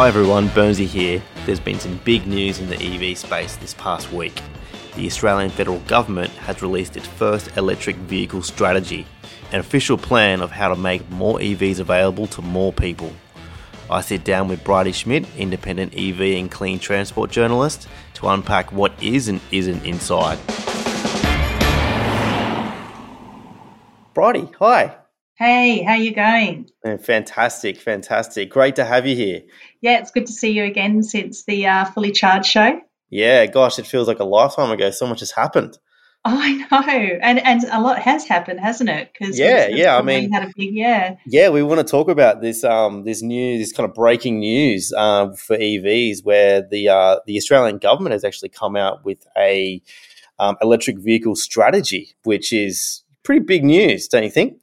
Hi everyone, Burnsy here. There's been some big news in the EV space this past week. The Australian federal government has released its first electric vehicle strategy, an official plan of how to make more EVs available to more people. I sit down with Bridie Schmidt, independent EV and clean transport journalist, to unpack what is and isn't inside. Bridie, hi. Hey, how you going? fantastic, fantastic. Great to have you here. Yeah, it's good to see you again since the uh, Fully Charged show. Yeah, gosh, it feels like a lifetime ago. So much has happened. I know, and and a lot has happened, hasn't it? Because yeah, yeah, I mean, had a big yeah. Yeah, we want to talk about this um this news, this kind of breaking news um, for EVs, where the uh, the Australian government has actually come out with a um, electric vehicle strategy, which is pretty big news, don't you think?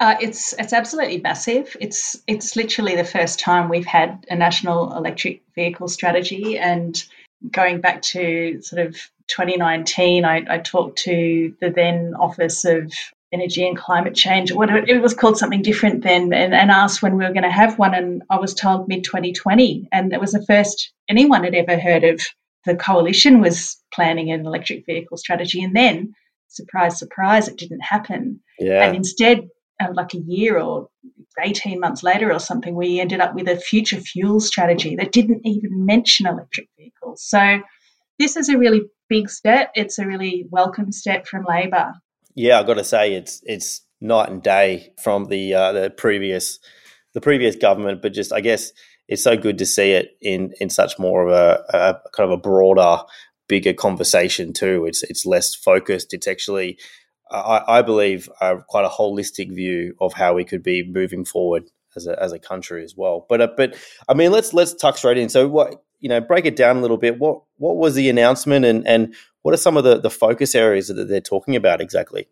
Uh, it's it's absolutely massive. It's it's literally the first time we've had a national electric vehicle strategy, and going back to sort of 2019, I, I talked to the then Office of Energy and Climate Change. What it was called something different then, and, and asked when we were going to have one, and I was told mid 2020, and it was the first anyone had ever heard of. The coalition was planning an electric vehicle strategy, and then surprise, surprise, it didn't happen. Yeah. And instead, uh, like a year or 18 months later or something, we ended up with a future fuel strategy that didn't even mention electric vehicles. So this is a really big step. It's a really welcome step from Labor. Yeah, I've got to say it's it's night and day from the uh, the previous the previous government, but just I guess it's so good to see it in in such more of a, a kind of a broader bigger conversation too. It's it's less focused. It's actually, I, I believe, uh, quite a holistic view of how we could be moving forward as a as a country as well. But uh, but I mean, let's let's tuck straight in. So what you know, break it down a little bit. What what was the announcement, and and what are some of the the focus areas that they're talking about exactly?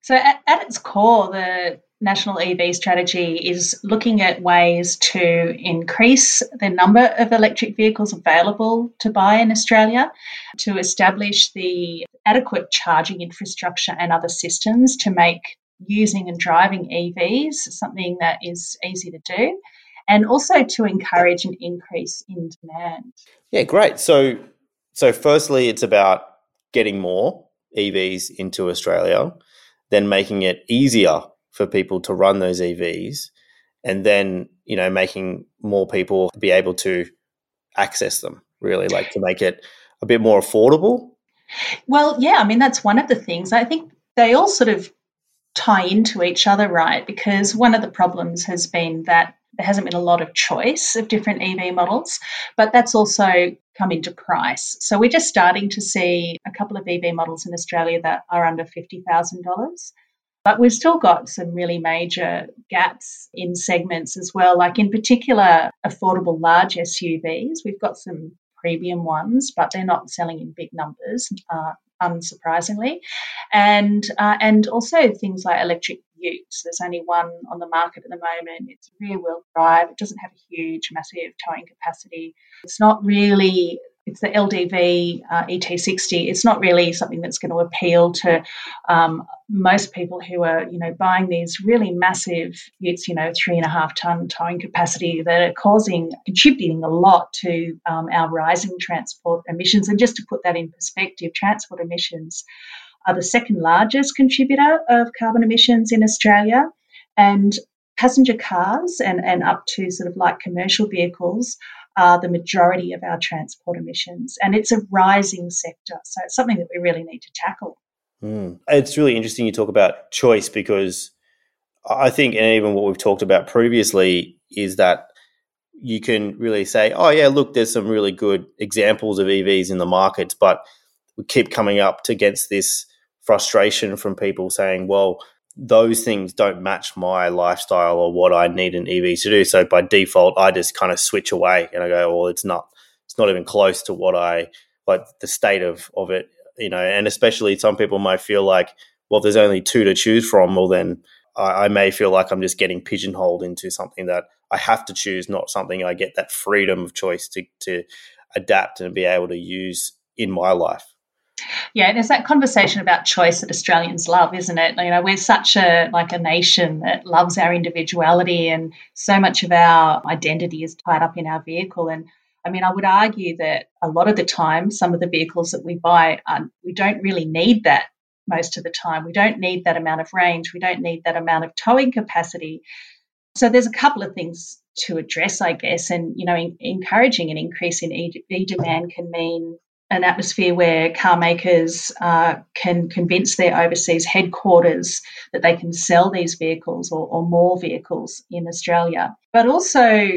So at, at its core, the national EV strategy is looking at ways to increase the number of electric vehicles available to buy in Australia, to establish the adequate charging infrastructure and other systems to make using and driving EVs something that is easy to do, and also to encourage an increase in demand. Yeah, great. So, so firstly, it's about getting more EVs into Australia, then making it easier for people to run those EVs and then, you know, making more people be able to access them, really, like to make it a bit more affordable? Well, yeah, I mean, that's one of the things. I think they all sort of tie into each other, right? Because one of the problems has been that there hasn't been a lot of choice of different EV models, but that's also come into price. So we're just starting to see a couple of EV models in Australia that are under $50,000. But we've still got some really major gaps in segments as well, like in particular, affordable large SUVs. We've got some premium ones, but they're not selling in big numbers, uh, unsurprisingly. And, uh, and also things like electric utes. There's only one on the market at the moment. It's rear wheel drive. It doesn't have a huge, massive towing capacity. It's not really it's the LDV uh, ET60. It's not really something that's going to appeal to um, most people who are, you know, buying these really massive utes, you know, three and a half ton towing capacity that are causing, contributing a lot to um, our rising transport emissions. And just to put that in perspective, transport emissions are the second largest contributor of carbon emissions in Australia. And passenger cars and, and up to sort of light commercial vehicles are the majority of our transport emissions. And it's a rising sector. So it's something that we really need to tackle. Mm. It's really interesting you talk about choice because I think, and even what we've talked about previously, is that you can really say, oh, yeah, look, there's some really good examples of EVs in the markets, but we keep coming up against this frustration from people saying, well, those things don't match my lifestyle or what I need an EV to do. So by default, I just kind of switch away and I go, well, it's not, it's not even close to what I like the state of of it, you know. And especially some people might feel like, well, there's only two to choose from. Well, then I, I may feel like I'm just getting pigeonholed into something that I have to choose, not something I get that freedom of choice to to adapt and be able to use in my life. Yeah, there's that conversation about choice that Australians love, isn't it? You know, we're such a like a nation that loves our individuality, and so much of our identity is tied up in our vehicle. And I mean, I would argue that a lot of the time, some of the vehicles that we buy, um, we don't really need that most of the time. We don't need that amount of range. We don't need that amount of towing capacity. So there's a couple of things to address, I guess, and you know, in, encouraging an increase in e demand can mean an atmosphere where car makers uh, can convince their overseas headquarters that they can sell these vehicles or, or more vehicles in Australia, but also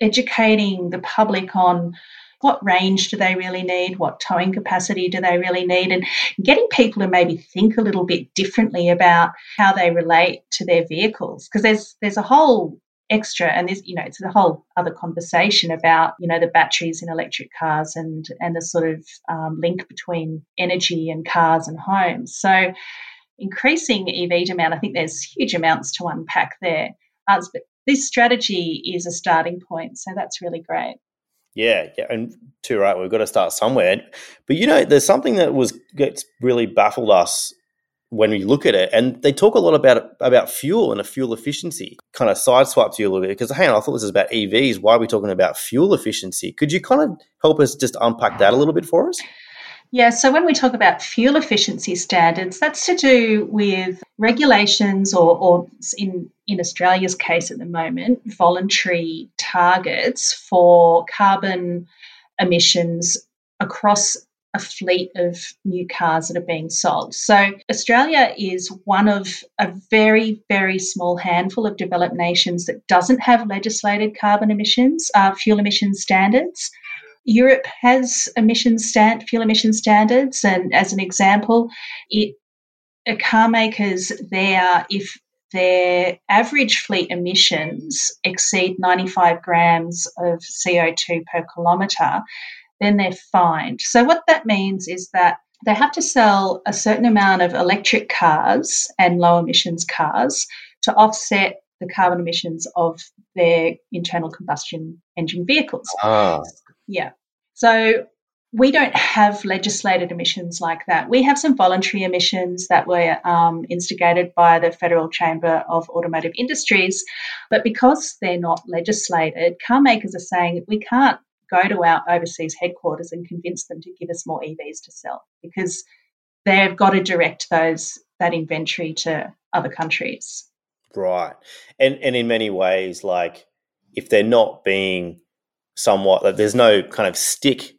educating the public on what range do they really need? What towing capacity do they really need? And getting people to maybe think a little bit differently about how they relate to their vehicles. Because there's there's a whole extra and this you know it's a whole other conversation about you know the batteries in electric cars and and the sort of um, link between energy and cars and homes so increasing ev demand i think there's huge amounts to unpack there uh, but this strategy is a starting point so that's really great yeah, yeah, and too right. We've got to start somewhere. But you know, there's something that was gets really baffled us when we look at it, and they talk a lot about about fuel and a fuel efficiency. Kind of sideswipes you a little bit because, hey, I thought this was about EVs. Why are we talking about fuel efficiency? Could you kind of help us just unpack that a little bit for us? Yeah, so when we talk about fuel efficiency standards, that's to do with regulations or, or in, in Australia's case at the moment, voluntary targets for carbon emissions across a fleet of new cars that are being sold. So, Australia is one of a very, very small handful of developed nations that doesn't have legislated carbon emissions, uh, fuel emission standards. Europe has emissions stand, fuel emission standards, and as an example, it car makers there, if their average fleet emissions exceed 95 grams of CO2 per kilometre, then they're fined. So, what that means is that they have to sell a certain amount of electric cars and low emissions cars to offset the carbon emissions of their internal combustion engine vehicles. Ah. Yeah. So we don't have legislated emissions like that. We have some voluntary emissions that were um, instigated by the Federal Chamber of Automotive Industries, but because they're not legislated, car makers are saying we can't go to our overseas headquarters and convince them to give us more EVs to sell because they've got to direct those that inventory to other countries. Right. And and in many ways like if they're not being somewhat like there's no kind of stick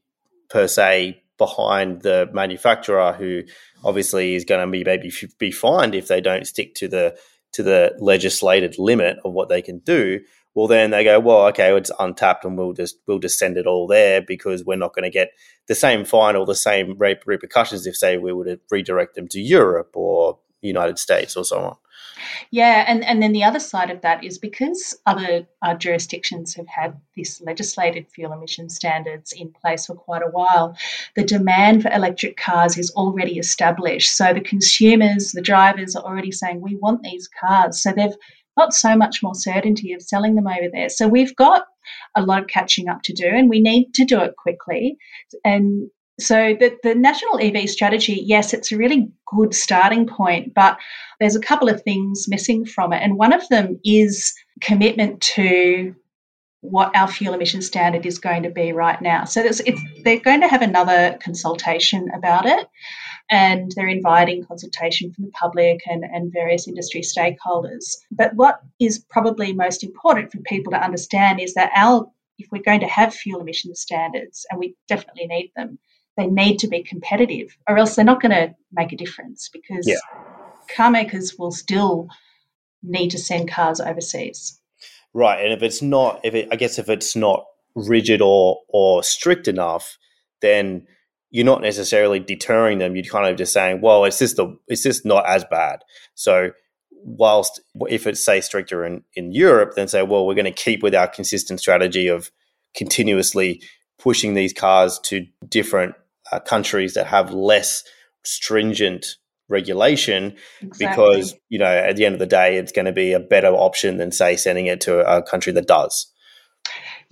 per se behind the manufacturer who obviously is going to be maybe be fined if they don't stick to the to the legislated limit of what they can do well then they go well okay it's untapped and we'll just we'll just send it all there because we're not going to get the same fine or the same repercussions if say we were to redirect them to Europe or United States or so on yeah, and, and then the other side of that is because other uh, jurisdictions have had this legislated fuel emission standards in place for quite a while, the demand for electric cars is already established. So the consumers, the drivers are already saying, we want these cars. So they've got so much more certainty of selling them over there. So we've got a lot of catching up to do, and we need to do it quickly. And so the, the national EV strategy, yes, it's a really good starting point, but there's a couple of things missing from it. And one of them is commitment to what our fuel emission standard is going to be right now. So it's, they're going to have another consultation about it, and they're inviting consultation from the public and, and various industry stakeholders. But what is probably most important for people to understand is that our if we're going to have fuel emission standards, and we definitely need them, they need to be competitive, or else they're not going to make a difference because yeah. car makers will still need to send cars overseas. Right, and if it's not, if it, I guess if it's not rigid or or strict enough, then you're not necessarily deterring them. You're kind of just saying, well, it's just the, it's just not as bad. So whilst if it's say stricter in, in Europe, then say, well, we're going to keep with our consistent strategy of continuously pushing these cars to different uh, countries that have less stringent regulation exactly. because you know at the end of the day it's going to be a better option than say sending it to a country that does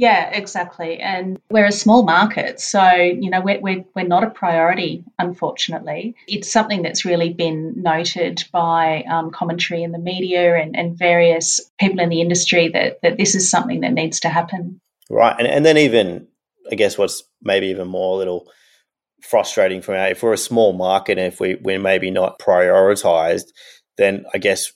Yeah, exactly. And we're a small market, so you know we're, we're, we're not a priority, unfortunately. It's something that's really been noted by um, commentary in the media and, and various people in the industry that, that this is something that needs to happen. Right, and and then even I guess what's maybe even more a little frustrating for me if we're a small market and if we we're maybe not prioritized, then I guess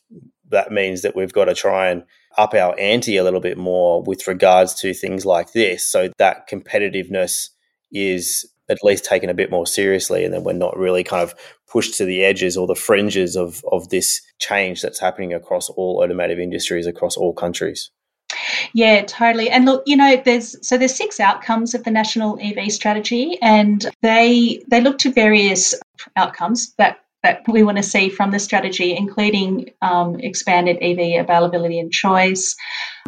that means that we've got to try and up our ante a little bit more with regards to things like this so that competitiveness is at least taken a bit more seriously and then we're not really kind of pushed to the edges or the fringes of, of this change that's happening across all automotive industries across all countries. Yeah, totally. And look, you know, there's so there's six outcomes of the national EV strategy, and they they look to various outcomes that that we want to see from the strategy, including um, expanded EV availability and choice,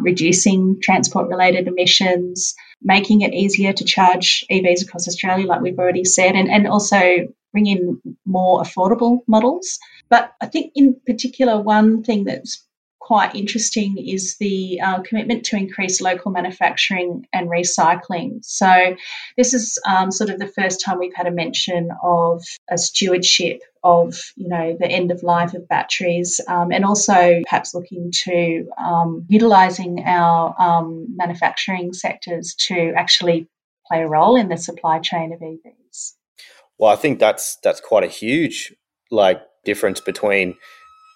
reducing transport related emissions, making it easier to charge EVs across Australia, like we've already said, and, and also bring in more affordable models. But I think, in particular, one thing that's quite interesting is the uh, commitment to increase local manufacturing and recycling. So, this is um, sort of the first time we've had a mention of a stewardship of you know the end of life of batteries, um, and also perhaps looking to um, utilising our um, manufacturing sectors to actually play a role in the supply chain of EVs. Well, I think that's that's quite a huge like difference between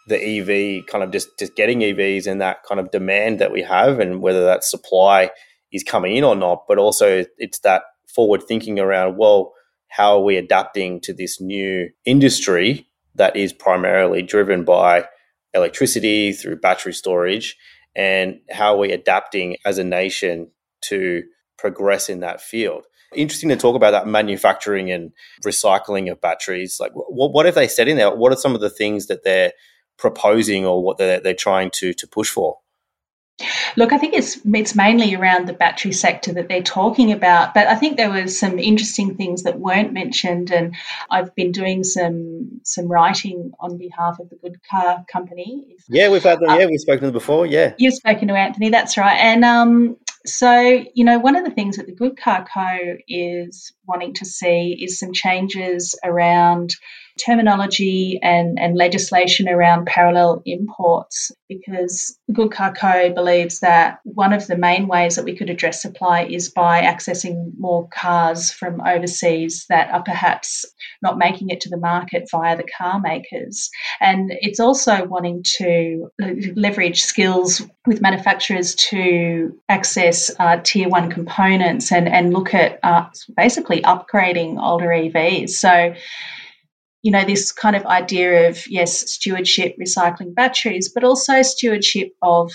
the EV kind of just just getting EVs and that kind of demand that we have, and whether that supply is coming in or not. But also, it's that forward thinking around well, how are we adapting to this new industry that is primarily driven by electricity through battery storage, and how are we adapting as a nation to progress in that field? Interesting to talk about that manufacturing and recycling of batteries. Like, what, what have they said in there? What are some of the things that they're proposing or what they're, they're trying to to push for? Look, I think it's it's mainly around the battery sector that they're talking about, but I think there was some interesting things that weren't mentioned, and I've been doing some some writing on behalf of the Good Car Company. Yeah, we've had them. Uh, yeah, we've spoken to them before. Yeah, you've spoken to Anthony. That's right, and um, so you know, one of the things that the Good Car Co is wanting to see is some changes around terminology and, and legislation around parallel imports because Good Car Co believes that one of the main ways that we could address supply is by accessing more cars from overseas that are perhaps not making it to the market via the car makers. And it's also wanting to leverage skills with manufacturers to access uh, tier one components and, and look at uh, basically upgrading older EVs. So you know, this kind of idea of, yes, stewardship, recycling batteries, but also stewardship of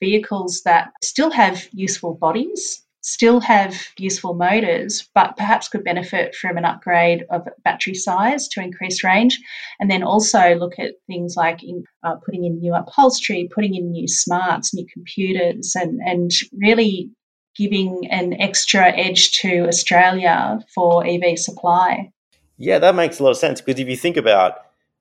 vehicles that still have useful bodies, still have useful motors, but perhaps could benefit from an upgrade of battery size to increase range. And then also look at things like in, uh, putting in new upholstery, putting in new smarts, new computers, and, and really giving an extra edge to Australia for EV supply. Yeah, that makes a lot of sense because if you think about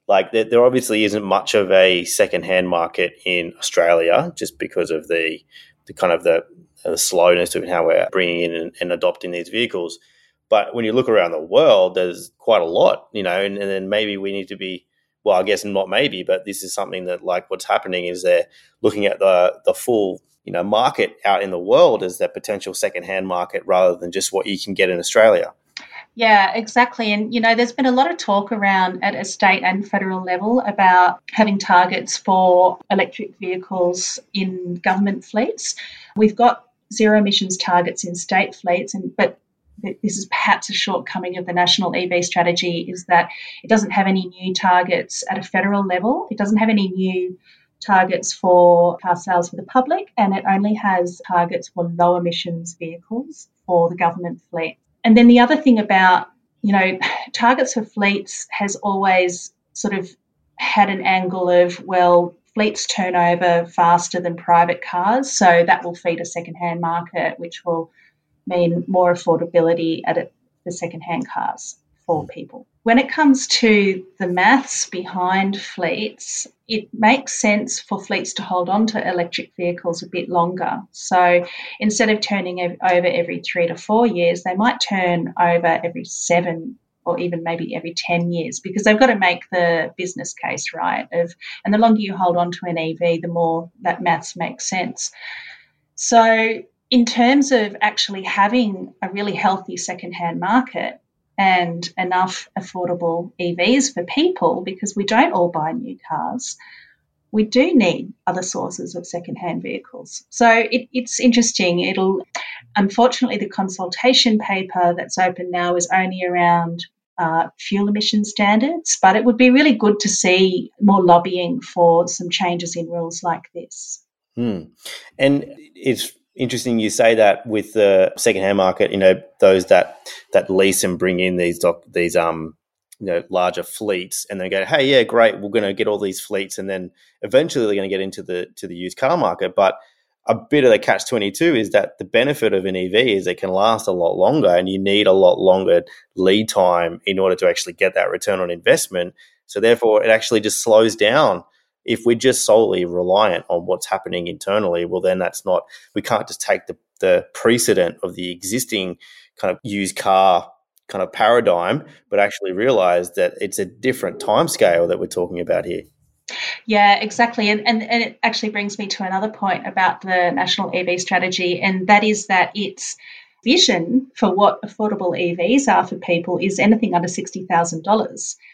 like there, there obviously isn't much of a secondhand market in Australia just because of the the kind of the, the slowness of how we're bringing in and, and, adopting these vehicles. But when you look around the world, there's quite a lot, you know, and, and then maybe we need to be well, I guess not maybe, but this is something that like what's happening is they're looking at the the full you know market out in the world as their potential secondhand market rather than just what you can get in Australia. Yeah, exactly. And, you know, there's been a lot of talk around at a state and federal level about having targets for electric vehicles in government fleets. We've got zero emissions targets in state fleets, and but this is perhaps a shortcoming of the national EV strategy is that it doesn't have any new targets at a federal level. It doesn't have any new targets for car sales for the public, and it only has targets for low emissions vehicles for the government fleet. And then the other thing about, you know, targets for fleets has always sort of had an angle of, well, fleets turn over faster than private cars. So that will feed a secondhand market, which will mean more affordability at it, the secondhand cars for people. when it comes to the maths behind fleets, it makes sense for fleets to hold on to electric vehicles a bit longer. So instead of turning over every three to four years, they might turn over every seven or even maybe every 10 years because they've got to make the business case right of and the longer you hold on to an EV the more that maths makes sense so in terms of actually having a really healthy secondhand market and enough affordable EVs for people because we don't all buy new cars we do need other sources of secondhand vehicles. So it, it's interesting. It'll, unfortunately, the consultation paper that's open now is only around uh, fuel emission standards, but it would be really good to see more lobbying for some changes in rules like this. Hmm. And it's interesting you say that with the secondhand market. You know, those that that lease and bring in these doc, these um you know larger fleets and they go hey yeah great we're going to get all these fleets and then eventually they're going to get into the to the used car market but a bit of the catch 22 is that the benefit of an EV is it can last a lot longer and you need a lot longer lead time in order to actually get that return on investment so therefore it actually just slows down if we're just solely reliant on what's happening internally well then that's not we can't just take the the precedent of the existing kind of used car kind of paradigm, but actually realize that it's a different time scale that we're talking about here. Yeah, exactly. And, and, and it actually brings me to another point about the national EV strategy, and that is that its vision for what affordable EVs are for people is anything under $60,000.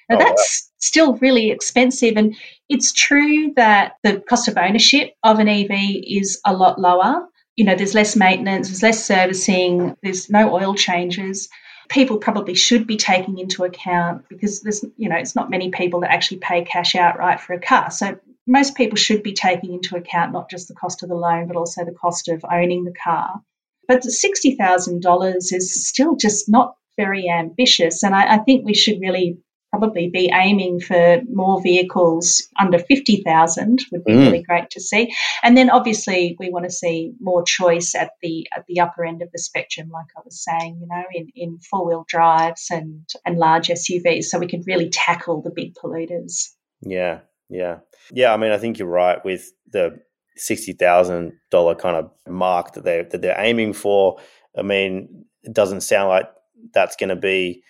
Now, oh, that's wow. still really expensive. And it's true that the cost of ownership of an EV is a lot lower. You know, there's less maintenance, there's less servicing, there's no oil changes people probably should be taking into account because there's you know it's not many people that actually pay cash outright for a car so most people should be taking into account not just the cost of the loan but also the cost of owning the car but $60000 is still just not very ambitious and I, I think we should really probably be aiming for more vehicles under 50,000 would be mm. really great to see. And then obviously we want to see more choice at the at the upper end of the spectrum like I was saying, you know, in in four-wheel drives and and large SUVs so we can really tackle the big polluters. Yeah. Yeah. Yeah, I mean I think you're right with the $60,000 kind of mark that they that they're aiming for. I mean, it doesn't sound like that's going to be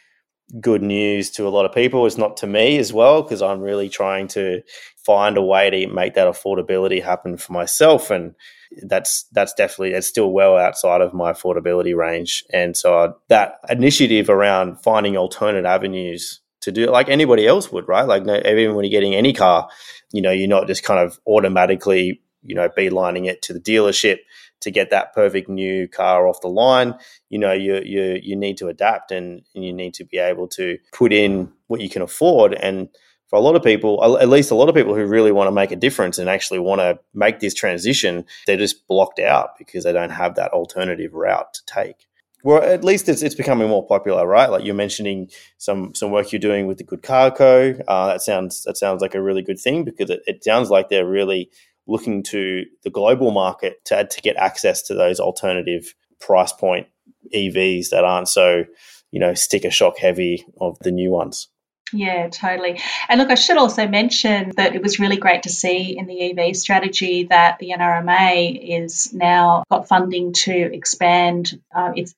good news to a lot of people. It's not to me as well because I'm really trying to find a way to make that affordability happen for myself, and that's that's definitely it's still well outside of my affordability range. And so uh, that initiative around finding alternate avenues to do it like anybody else would, right? Like no, even when you're getting any car, you know, you're not just kind of automatically you know beelining it to the dealership to get that perfect new car off the line, you know, you you you need to adapt and, and you need to be able to put in what you can afford. And for a lot of people, at least a lot of people who really want to make a difference and actually want to make this transition, they're just blocked out because they don't have that alternative route to take. Well, at least it's, it's becoming more popular, right? Like you're mentioning some some work you're doing with the Good Car Co. Uh, that sounds that sounds like a really good thing because it, it sounds like they're really looking to the global market to, to get access to those alternative price point EVs that aren't so, you know, sticker shock heavy of the new ones. Yeah, totally. And look, I should also mention that it was really great to see in the EV strategy that the NRMA is now got funding to expand uh, its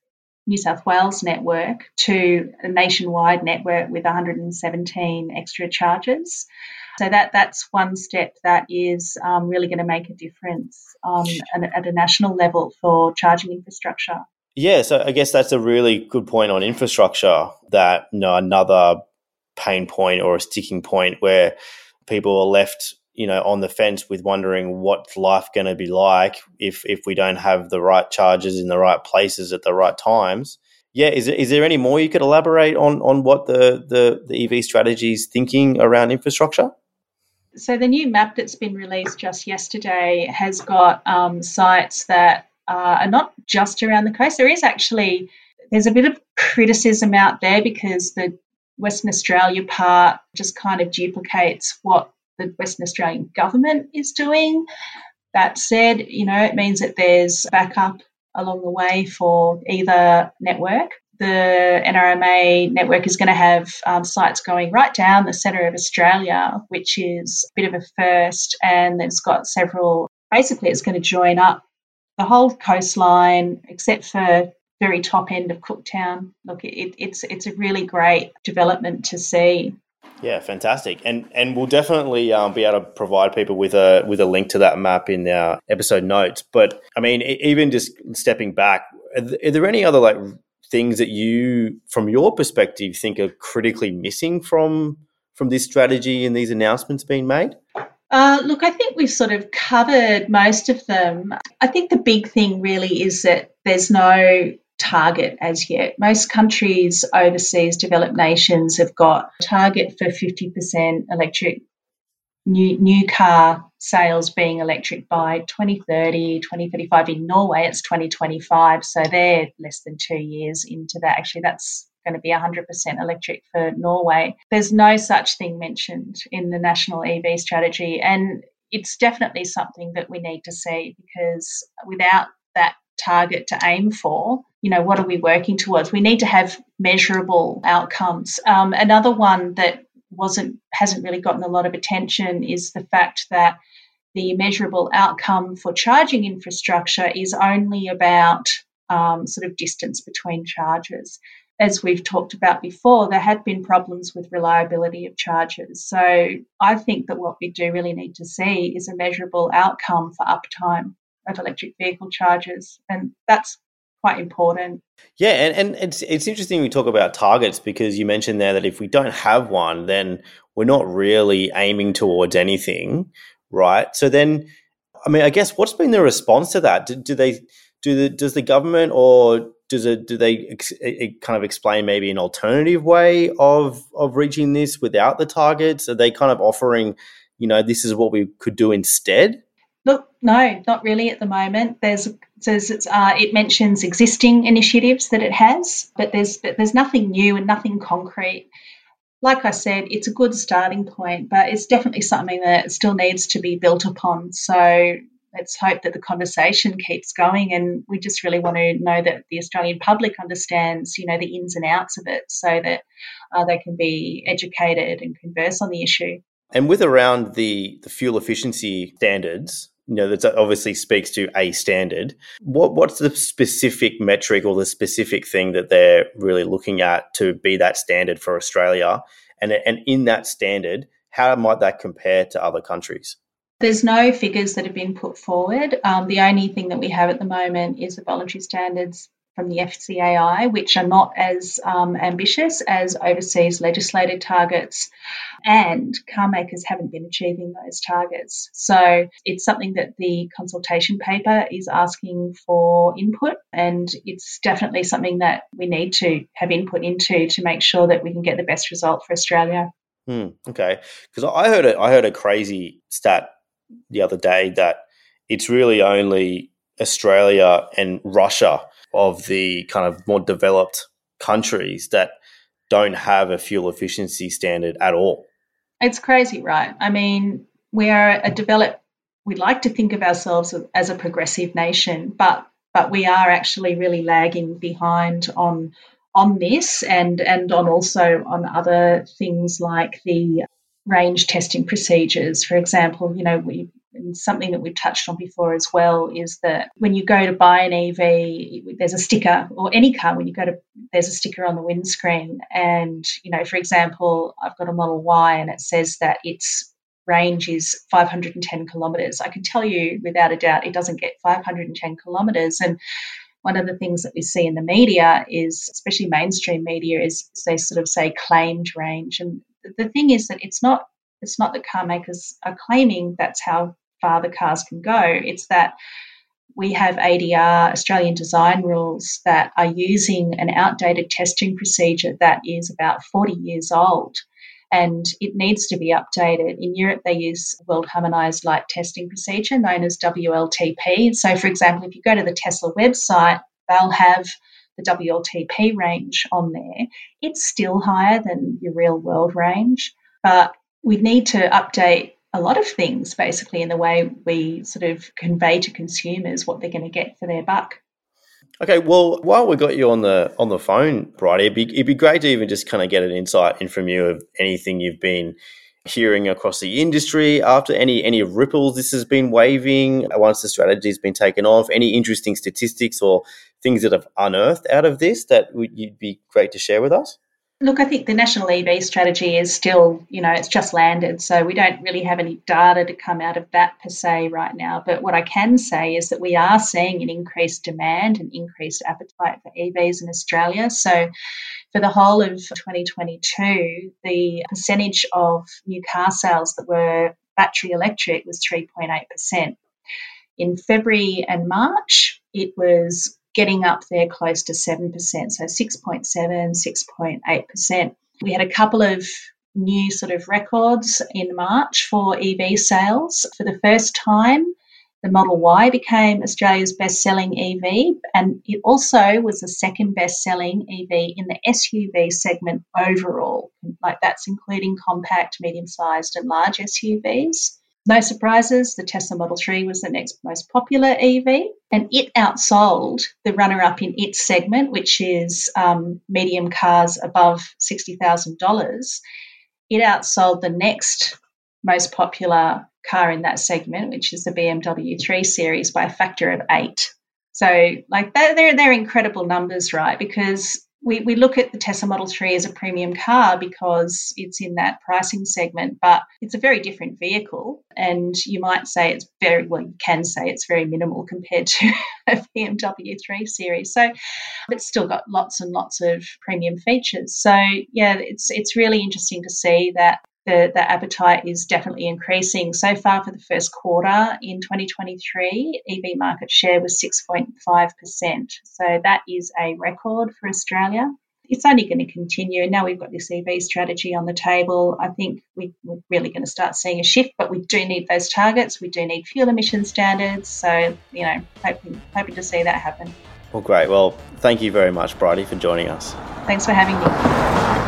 New South Wales network to a nationwide network with 117 extra charges. So that that's one step that is um, really going to make a difference um, at, a national level for charging infrastructure. Yeah, so I guess that's a really good point on infrastructure. That you know, another pain point or a sticking point where people are left you know on the fence with wondering what's life going to be like if if we don't have the right charges in the right places at the right times yeah is, is there any more you could elaborate on on what the the, the ev strategy is thinking around infrastructure so the new map that's been released just yesterday has got um, sites that uh, are not just around the coast. There is actually there's a bit of criticism out there because the Western Australia part just kind of duplicates what the Western Australian government is doing. That said, you know, it means that there's backup along the way for either network. The NRMA network is going to have um, sites going right down the centre of Australia, which is a bit of a first, and it's got several. Basically, it's going to join up the whole coastline, except for very top end of Cooktown. Look, it, it's it's a really great development to see. Yeah, fantastic, and and we'll definitely um, be able to provide people with a with a link to that map in our episode notes. But I mean, even just stepping back, are, are there any other like things that you, from your perspective, think are critically missing from from this strategy and these announcements being made? Uh, look, I think we've sort of covered most of them. I think the big thing really is that there's no target as yet. Most countries, overseas developed nations, have got a target for 50% electric new, new car sales being electric by 2030, 2035. In Norway, it's 2025, so they're less than two years into that. Actually, that's going to be 100% electric for Norway. There's no such thing mentioned in the national EV strategy, and it's definitely something that we need to see because without that target to aim for, you know, what are we working towards? We need to have measurable outcomes. Um, another one that wasn't hasn't really gotten a lot of attention is the fact that the measurable outcome for charging infrastructure is only about um, sort of distance between charges. As we've talked about before, there had been problems with reliability of charges. So I think that what we do really need to see is a measurable outcome for uptime of electric vehicle charges. And that's quite important. Yeah, and, and it's it's interesting we talk about targets because you mentioned there that if we don't have one, then we're not really aiming towards anything, right? So then, I mean, I guess what's been the response to that? Do, do they do the does the government or does it do they ex, it kind of explain maybe an alternative way of of reaching this without the targets? Are they kind of offering, you know, this is what we could do instead? Look, no, not really at the moment. There's, there's uh, it mentions existing initiatives that it has, but there's but there's nothing new and nothing concrete. Like I said, it's a good starting point, but it's definitely something that still needs to be built upon. So let's hope that the conversation keeps going, and we just really want to know that the Australian public understands, you know, the ins and outs of it, so that uh, they can be educated and converse on the issue. And with around the, the fuel efficiency standards, you know, that obviously speaks to a standard. What what's the specific metric or the specific thing that they're really looking at to be that standard for Australia? And and in that standard, how might that compare to other countries? There's no figures that have been put forward. Um, the only thing that we have at the moment is the voluntary standards from the FCAI, which are not as um, ambitious as overseas legislated targets, and car makers haven't been achieving those targets. So it's something that the consultation paper is asking for input, and it's definitely something that we need to have input into to make sure that we can get the best result for Australia. Hmm, okay, because I heard a, I heard a crazy stat the other day that it's really only Australia and Russia of the kind of more developed countries that don't have a fuel efficiency standard at all. It's crazy, right? I mean, we are a developed. We like to think of ourselves as a progressive nation, but but we are actually really lagging behind on on this and and on also on other things like the range testing procedures. For example, you know, we and something that we've touched on before as well is that when you go to buy an EV, there's a sticker, or any car, when you go to, there's a sticker on the windscreen. And, you know, for example, I've got a Model Y and it says that its range is 510 kilometres. I can tell you without a doubt it doesn't get 510 kilometres. And one of the things that we see in the media is, especially mainstream media, is they sort of say claimed range. And the thing is that it's not it's not that car makers are claiming that's how far the cars can go. It's that we have ADR, Australian design rules, that are using an outdated testing procedure that is about 40 years old and it needs to be updated. In Europe, they use World Harmonized Light Testing Procedure known as WLTP. So, for example, if you go to the Tesla website, they'll have the WLTP range on there. It's still higher than your real world range, but we need to update a lot of things basically in the way we sort of convey to consumers what they're going to get for their buck. Okay, well, while we got you on the on the phone, Bridie, it'd be, it'd be great to even just kind of get an insight in from you of anything you've been hearing across the industry after any any ripples this has been waving uh, once the strategy has been taken off any interesting statistics or things that have unearthed out of this that would you'd be great to share with us Look, I think the national EV strategy is still, you know, it's just landed. So we don't really have any data to come out of that per se right now. But what I can say is that we are seeing an increased demand and increased appetite for EVs in Australia. So for the whole of 2022, the percentage of new car sales that were battery electric was 3.8%. In February and March, it was getting up there close to 7%, so 6.7, 6.8%. We had a couple of new sort of records in March for EV sales. For the first time, the Model Y became Australia's best selling EV, and it also was the second best selling EV in the SUV segment overall. Like that's including compact, medium sized, and large SUVs. No surprises, the Tesla Model 3 was the next most popular EV, and it outsold the runner up in its segment, which is um, medium cars above $60,000. It outsold the next most popular car in that segment, which is the BMW 3 Series, by a factor of eight. So, like, they're, they're incredible numbers, right? Because we, we look at the Tesla Model 3 as a premium car because it's in that pricing segment, but it's a very different vehicle. And you might say it's very, well, you can say it's very minimal compared to a BMW 3 Series. So it's still got lots and lots of premium features. So, yeah, it's, it's really interesting to see that the, the appetite is definitely increasing. So far for the first quarter in 2023, EV market share was 6.5%. So that is a record for Australia. It's only going to continue. Now we've got this EV strategy on the table. I think we, are really going to start seeing a shift, but we do need those targets. We do need fuel emission standards. So, you know, hoping, hoping to see that happen. Well, great. Well, thank you very much, Bridie, for joining us. Thanks for having me.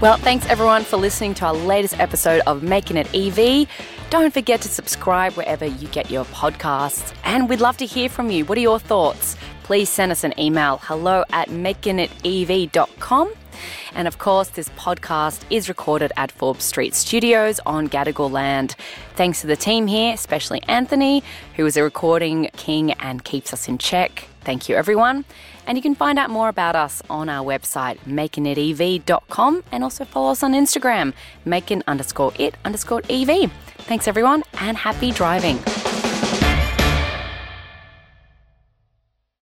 Well, thanks everyone for listening to our latest episode of Makin' It EV. Don't forget to subscribe wherever you get your podcasts. And we'd love to hear from you. What are your thoughts? Please send us an email hello at makinitev.com. And of course, this podcast is recorded at Forbes Street Studios on Gadigal land. Thanks to the team here, especially Anthony, who is a recording king and keeps us in check. Thank you, everyone. And you can find out more about us on our website, makinitev.com, and also follow us on Instagram, making underscore it underscore EV. Thanks, everyone, and happy driving.